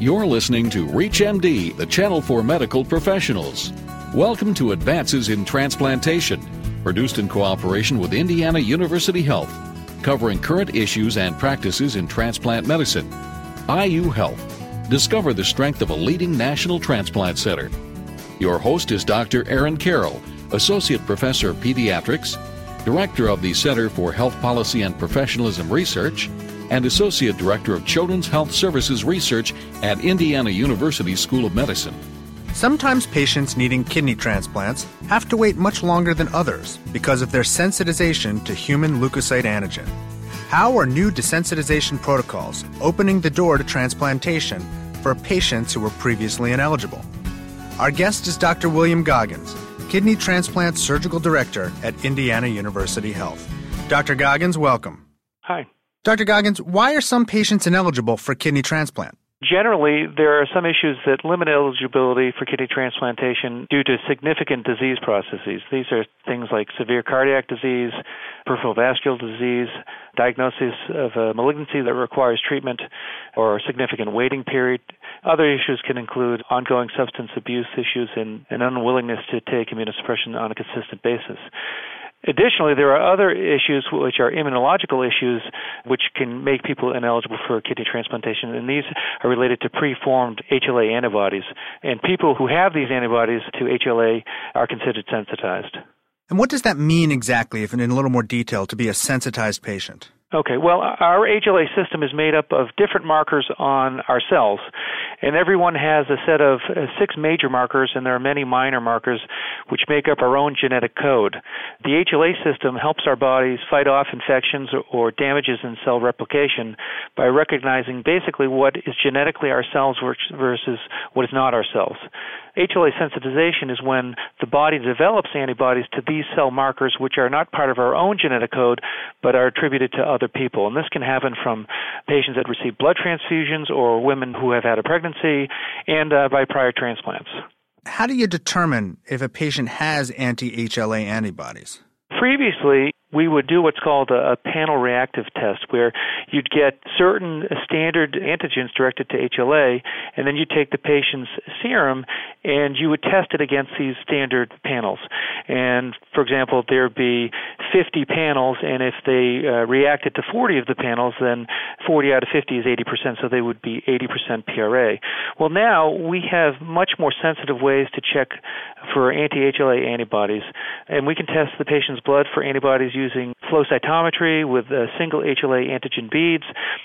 You're listening to ReachMD, the channel for medical professionals. Welcome to Advances in Transplantation, produced in cooperation with Indiana University Health, covering current issues and practices in transplant medicine. IU Health. Discover the strength of a leading national transplant center. Your host is Dr. Aaron Carroll, Associate Professor of Pediatrics, Director of the Center for Health Policy and Professionalism Research, and Associate Director of Children's Health Services Research at Indiana University School of Medicine. Sometimes patients needing kidney transplants have to wait much longer than others because of their sensitization to human leukocyte antigen. How are new desensitization protocols opening the door to transplantation for patients who were previously ineligible? Our guest is Dr. William Goggins, Kidney Transplant Surgical Director at Indiana University Health. Dr. Goggins, welcome. Hi. Dr. Goggins, why are some patients ineligible for kidney transplant? Generally, there are some issues that limit eligibility for kidney transplantation due to significant disease processes. These are things like severe cardiac disease, peripheral vascular disease, diagnosis of a malignancy that requires treatment, or a significant waiting period. Other issues can include ongoing substance abuse issues and an unwillingness to take immunosuppression on a consistent basis. Additionally, there are other issues which are immunological issues which can make people ineligible for kidney transplantation, and these are related to preformed HLA antibodies. And people who have these antibodies to HLA are considered sensitized. And what does that mean exactly, if in a little more detail, to be a sensitized patient? Okay, well, our HLA system is made up of different markers on our cells, and everyone has a set of uh, six major markers, and there are many minor markers which make up our own genetic code. The HLA system helps our bodies fight off infections or, damages in cell replication by recognizing basically what is genetically our cells versus what is not our cells. HLA sensitization is when the body develops antibodies to these cell markers which are not part of our own genetic code but are attributed to other people. And this can happen from patients that receive blood transfusions or women who have had a pregnancy and uh, by prior transplants. How do you determine if a patient has anti HLA antibodies? Previously, we would do what's called a, a, panel reactive test where you'd get certain standard antigens directed to HLA and then you take the patient's serum and you would test it against these standard panels. And for example, there'd be 50 panels and if they uh, reacted to 40 of the panels then 40 out of 50 is 80% so they would be 80% PRA. Well now we have much more sensitive ways to check for anti-HLA antibodies and we can test the patient's blood for antibodies using flow cytometry with uh, single HLA antigen beads,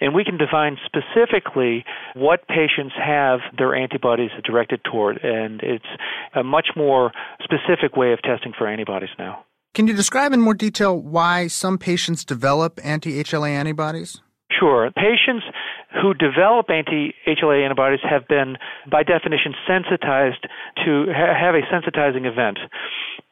and we can define specifically what patients have their antibodies directed toward, and it's a much more specific way of testing for antibodies now. Can you describe in more detail why some patients develop anti HLA antibodies? Sure. Patients who develop anti-HLA antibodies have been, by definition, sensitized to ha- have a sensitizing event.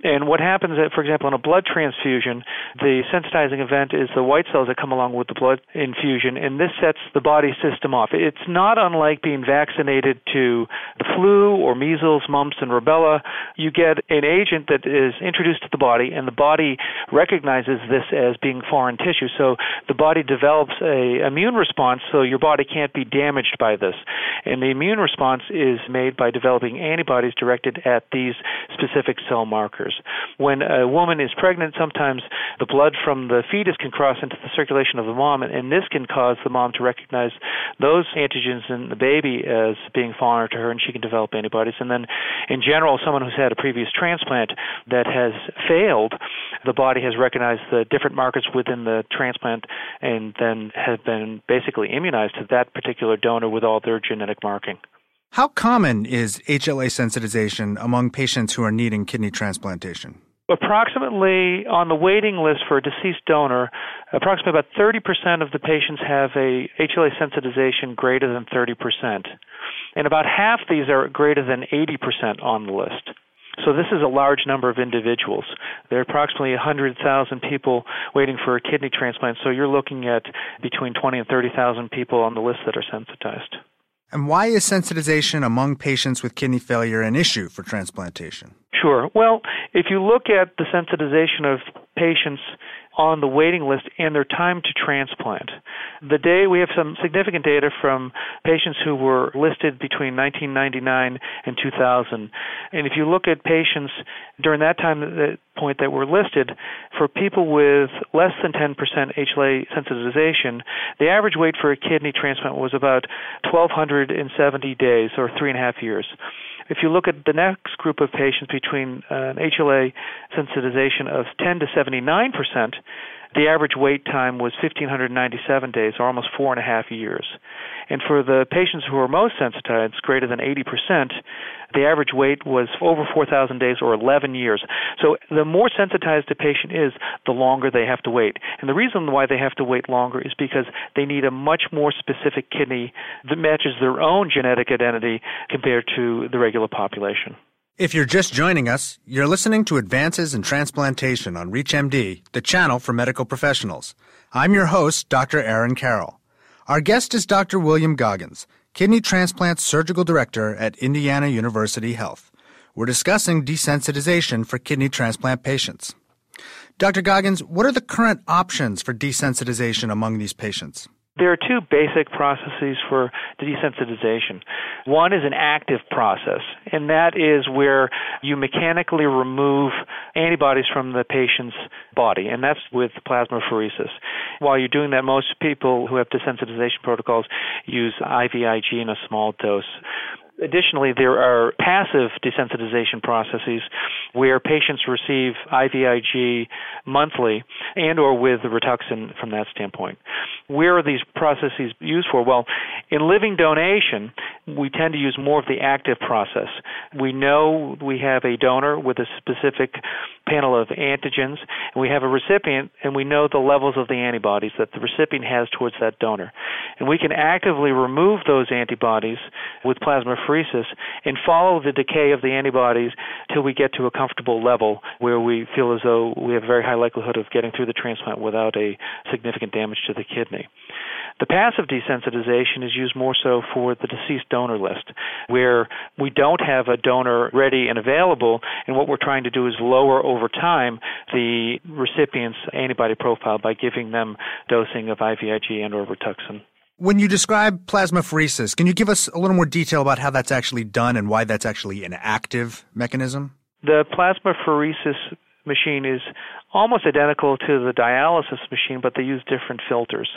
And what happens, for example, in a blood transfusion, the sensitizing event is the white cells that come along with the blood infusion, and this sets the body system off. It's not unlike being vaccinated to the flu or measles, mumps, and rubella. You get an agent that is introduced to the body, and the body recognizes this as being foreign tissue. So the body develops a immune response, so your body can't be damaged by this. And the immune response is made by developing antibodies directed at these specific cell markers. When a woman is pregnant, sometimes the blood from the fetus can cross into the circulation of the mom, and, this can cause the mom to recognize those antigens in the baby as being foreign to her, and she can develop antibodies. And then, in general, someone who's had a previous transplant that has failed, the body has recognized the different markers within the transplant and then have been basically immunized to that particular donor with all their genetic marking. How common is HLA sensitization among patients who are needing kidney transplantation? Approximately on the waiting list for a deceased donor, approximately about 30% of the patients have a HLA sensitization greater than 30%. And about half these are greater than 80% on the list. So this is a large number of individuals. There are approximately 100,000 people waiting for a kidney transplant, so you're looking at between 20 and 30,000 people on the list that are sensitized. And why is sensitization among patients with kidney failure an issue for transplantation? Sure. Well, if you look at the sensitization of patients on the waiting list and their time to transplant. The day we have some significant data from patients who were listed between 1999 and 2000. And if you look at patients during that time that point that were listed, for people with less than 10% HLA sensitization, the average wait for a kidney transplant was about 1,270 days or three and a half years. If you look at the next group of patients between uh, an HLA sensitization of 10 to 79 percent, the average wait time was 1,597 days, or almost four and a half years. And for the patients who are most sensitized, greater than 80%, the average wait was over 4,000 days or 11 years. So the more sensitized a patient is, the longer they have to wait. And the reason why they have to wait longer is because they need a much more specific kidney that matches their own genetic identity compared to the regular population. If you're just joining us, you're listening to Advances in Transplantation on ReachMD, the channel for medical professionals. I'm your host, Dr. Aaron Carroll. Our guest is Dr. William Goggins, kidney transplant surgical director at Indiana University Health. We're discussing desensitization for kidney transplant patients. Dr. Goggins, what are the current options for desensitization among these patients? There are two basic processes for desensitization. One is an active process, and that is where you mechanically remove antibodies from the patient's body, and that's with plasmapheresis. While you're doing that, most people who have desensitization protocols use IVIG in a small dose. Additionally, there are passive desensitization processes where patients receive IVIG monthly and or with Rituxan from that standpoint. Where are these processes used for? Well, in living donation, we tend to use more of the active process. We know we have a donor with a specific panel of antigens, and we have a recipient, and we know the levels of the antibodies that the recipient has towards that donor. And we can actively remove those antibodies with and follow the decay of the antibodies till we get to a comfortable level where we feel as though we have a very high likelihood of getting through the transplant without a significant damage to the kidney. The passive desensitization is used more so for the deceased donor list, where we don't have a donor ready and available, and what we're trying to do is lower over time the recipient's antibody profile by giving them dosing of IVIG and or Rituxan. When you describe plasmapheresis, can you give us a little more detail about how that's actually done and why that's actually an active mechanism? The plasmapheresis machine is almost identical to the dialysis machine, but they use different filters.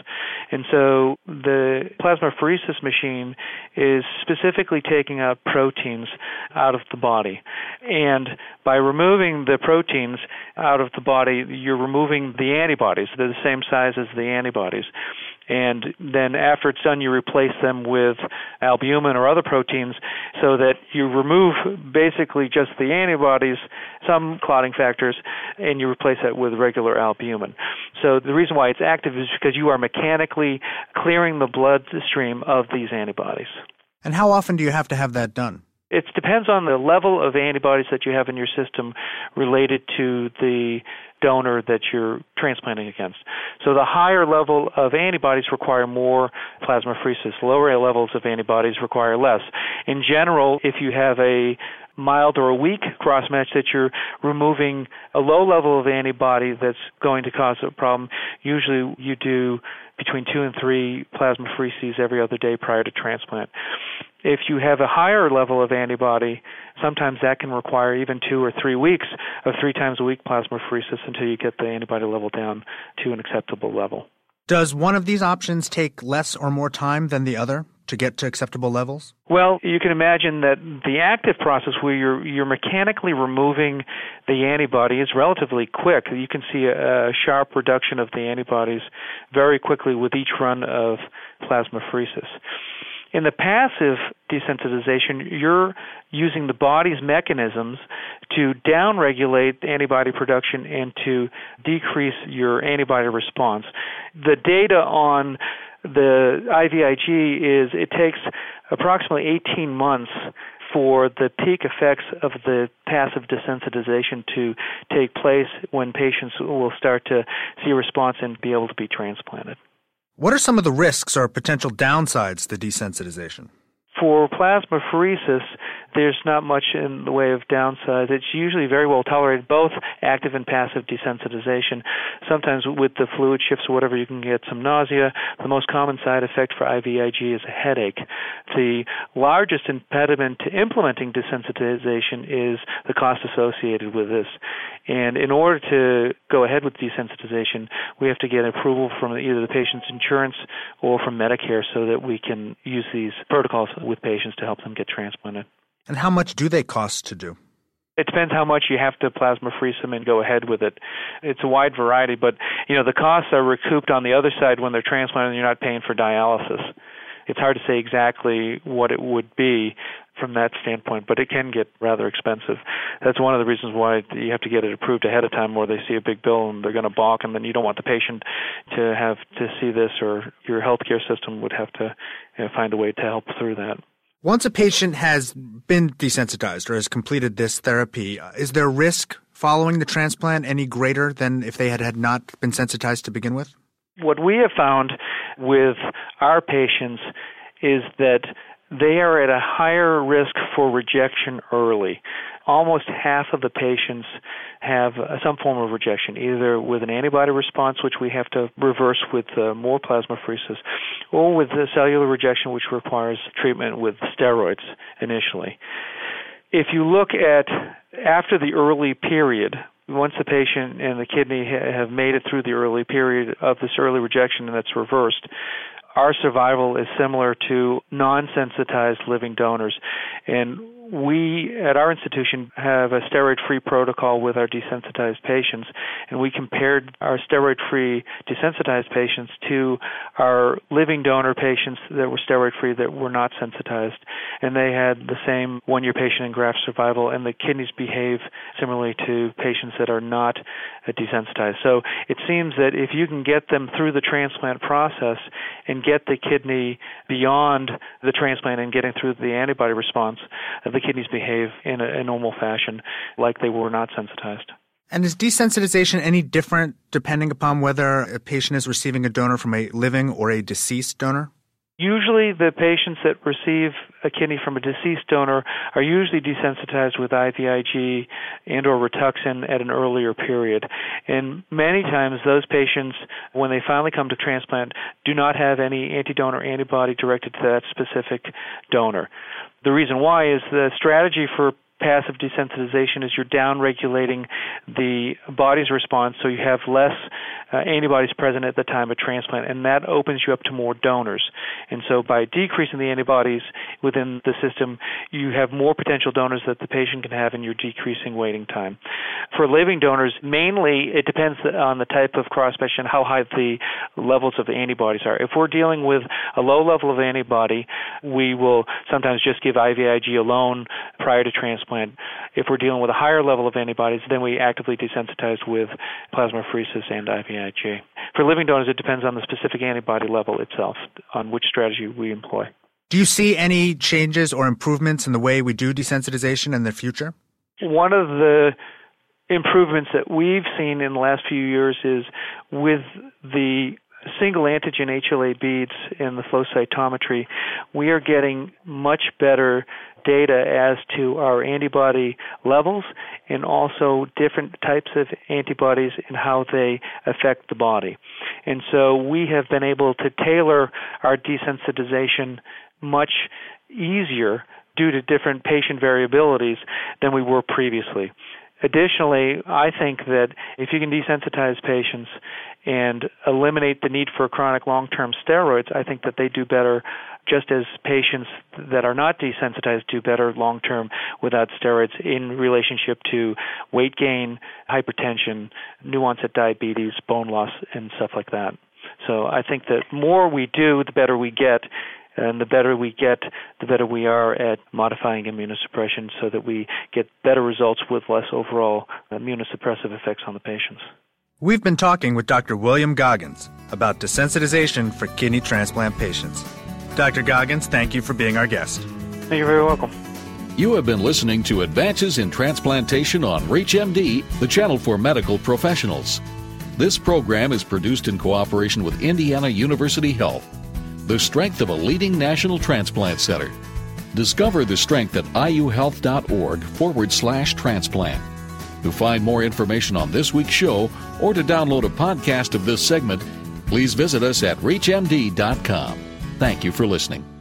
And so the plasmapheresis machine is specifically taking out proteins out of the body. And by removing the proteins out of the body, you're removing the antibodies. They're the same size as the antibodies and then after it's done you replace them with albumin or other proteins so that you remove basically just the antibodies some clotting factors and you replace that with regular albumin. So the reason why it's active is because you are mechanically clearing the bloodstream of these antibodies. And how often do you have to have that done it depends on the level of antibodies that you have in your system related to the donor that you're transplanting against. So the higher level of antibodies require more plasmapheresis. Lower levels of antibodies require less. In general, if you have a mild or a weak cross match that you're removing a low level of antibody that's going to cause a problem, usually you do between two and three plasma plasmaphereses every other day prior to transplant. If you have a higher level of antibody, sometimes that can require even two or three weeks of three times a week plasmapheresis until you get the antibody level down to an acceptable level. Does one of these options take less or more time than the other? to get to acceptable levels? Well, you can imagine that the active process where you're you're mechanically removing the antibody is relatively quick. You can see a, sharp reduction of the antibodies very quickly with each run of plasmapheresis. In the passive desensitization, you're using the body's mechanisms to downregulate antibody production and to decrease your antibody response. The data on the IVIG is it takes approximately 18 months for the peak effects of the passive desensitization to take place when patients will start to see a response and be able to be transplanted. What are some of the risks or potential downsides to desensitization? For plasmapheresis, there's not much in the way of downside. It's usually very well tolerated, both active and passive desensitization. Sometimes with the fluid shifts or whatever, you can get some nausea. The most common side effect for IVIG is a headache. The largest impediment to implementing desensitization is the cost associated with this. And in order to go ahead with desensitization, we have to get approval from either the patient's insurance or from Medicare so that we can use these protocols with patients to help them get transplanted. And how much do they cost to do? It depends how much you have to plasmapherese them and go ahead with it. It's a wide variety, but you know the costs are recouped on the other side when they're transplanted and you're not paying for dialysis. It's hard to say exactly what it would be from that standpoint, but it can get rather expensive. That's one of the reasons why you have to get it approved ahead of time, or they see a big bill and they're going to balk, and then you don't want the patient to have to see this, or your healthcare system would have to you know, find a way to help through that. Once a patient has been desensitized or has completed this therapy, uh, is their risk following the transplant any greater than if they had, had not been sensitized to begin with? What we have found with our patients is that they are at a higher risk for rejection early almost half of the patients have uh, some form of rejection, either with an antibody response, which we have to reverse with uh, more plasmapheresis, or with the cellular rejection, which requires treatment with steroids initially. If you look at after the early period, once the patient and the kidney have made it through the early period of this early rejection and that's reversed, our survival is similar to non sensitized living donors. And we at our institution have a steroid free protocol with our desensitized patients and we compared our steroid free desensitized patients to our living donor patients that were steroid free that were not sensitized. And they had the same one year patient and graft survival and the kidneys behave similarly to patients that are not desensitized. So it seems that if you can get them through the transplant process and get the kidney beyond the transplant and getting through the antibody response the kidneys behave in a, a normal fashion like they were not sensitized. And is desensitization any different depending upon whether a patient is receiving a donor from a living or a deceased donor? Usually, the patients that receive a kidney from a deceased donor are usually desensitized with IVIG and/or Rituxan at an earlier period. And many times, those patients, when they finally come to transplant, do not have any anti-donor antibody directed to that specific donor. The reason why is the strategy for passive desensitization is you're downregulating the body's response so you have less uh, antibodies present at the time of transplant and that opens you up to more donors. And so by decreasing the antibodies within the system you have more potential donors that the patient can have and you're decreasing waiting time. For living donors mainly it depends on the type of cross match and how high the levels of the antibodies are. If we're dealing with a low level of antibody we will sometimes just give IVIG alone prior to transplant transplant. If we're dealing with a higher level of antibodies, then we actively desensitize with plasmapheresis and IVIG. For living donors, it depends on the specific antibody level itself, on which strategy we employ. Do you see any changes or improvements in the way we do desensitization in the future? One of the improvements that we've seen in the last few years is with the single antigen HLA beads in the flow cytometry, we are getting much better data as to our antibody levels and also different types of antibodies and how they affect the body. And so we have been able to tailor our desensitization much easier due to different patient variabilities than we were previously. Additionally, I think that if you can desensitize patients and eliminate the need for chronic long term steroids, I think that they do better just as patients that are not desensitized do better long term without steroids in relationship to weight gain, hypertension, new onset diabetes, bone loss, and stuff like that. So I think that more we do, the better we get. And the better we get, the better we are at modifying immunosuppression so that we get better results with less overall immunosuppressive effects on the patients. We've been talking with Dr. William Goggins about desensitization for kidney transplant patients. Dr. Goggins, thank you for being our guest. You're very welcome. You have been listening to Advances in Transplantation on ReachMD, the channel for medical professionals. This program is produced in cooperation with Indiana University Health, the strength of a leading national transplant center. Discover the strength at iuhealth.org forward slash transplant. To find more information on this week's show or to download a podcast of this segment, please visit us at ReachMD.com. Thank you for listening.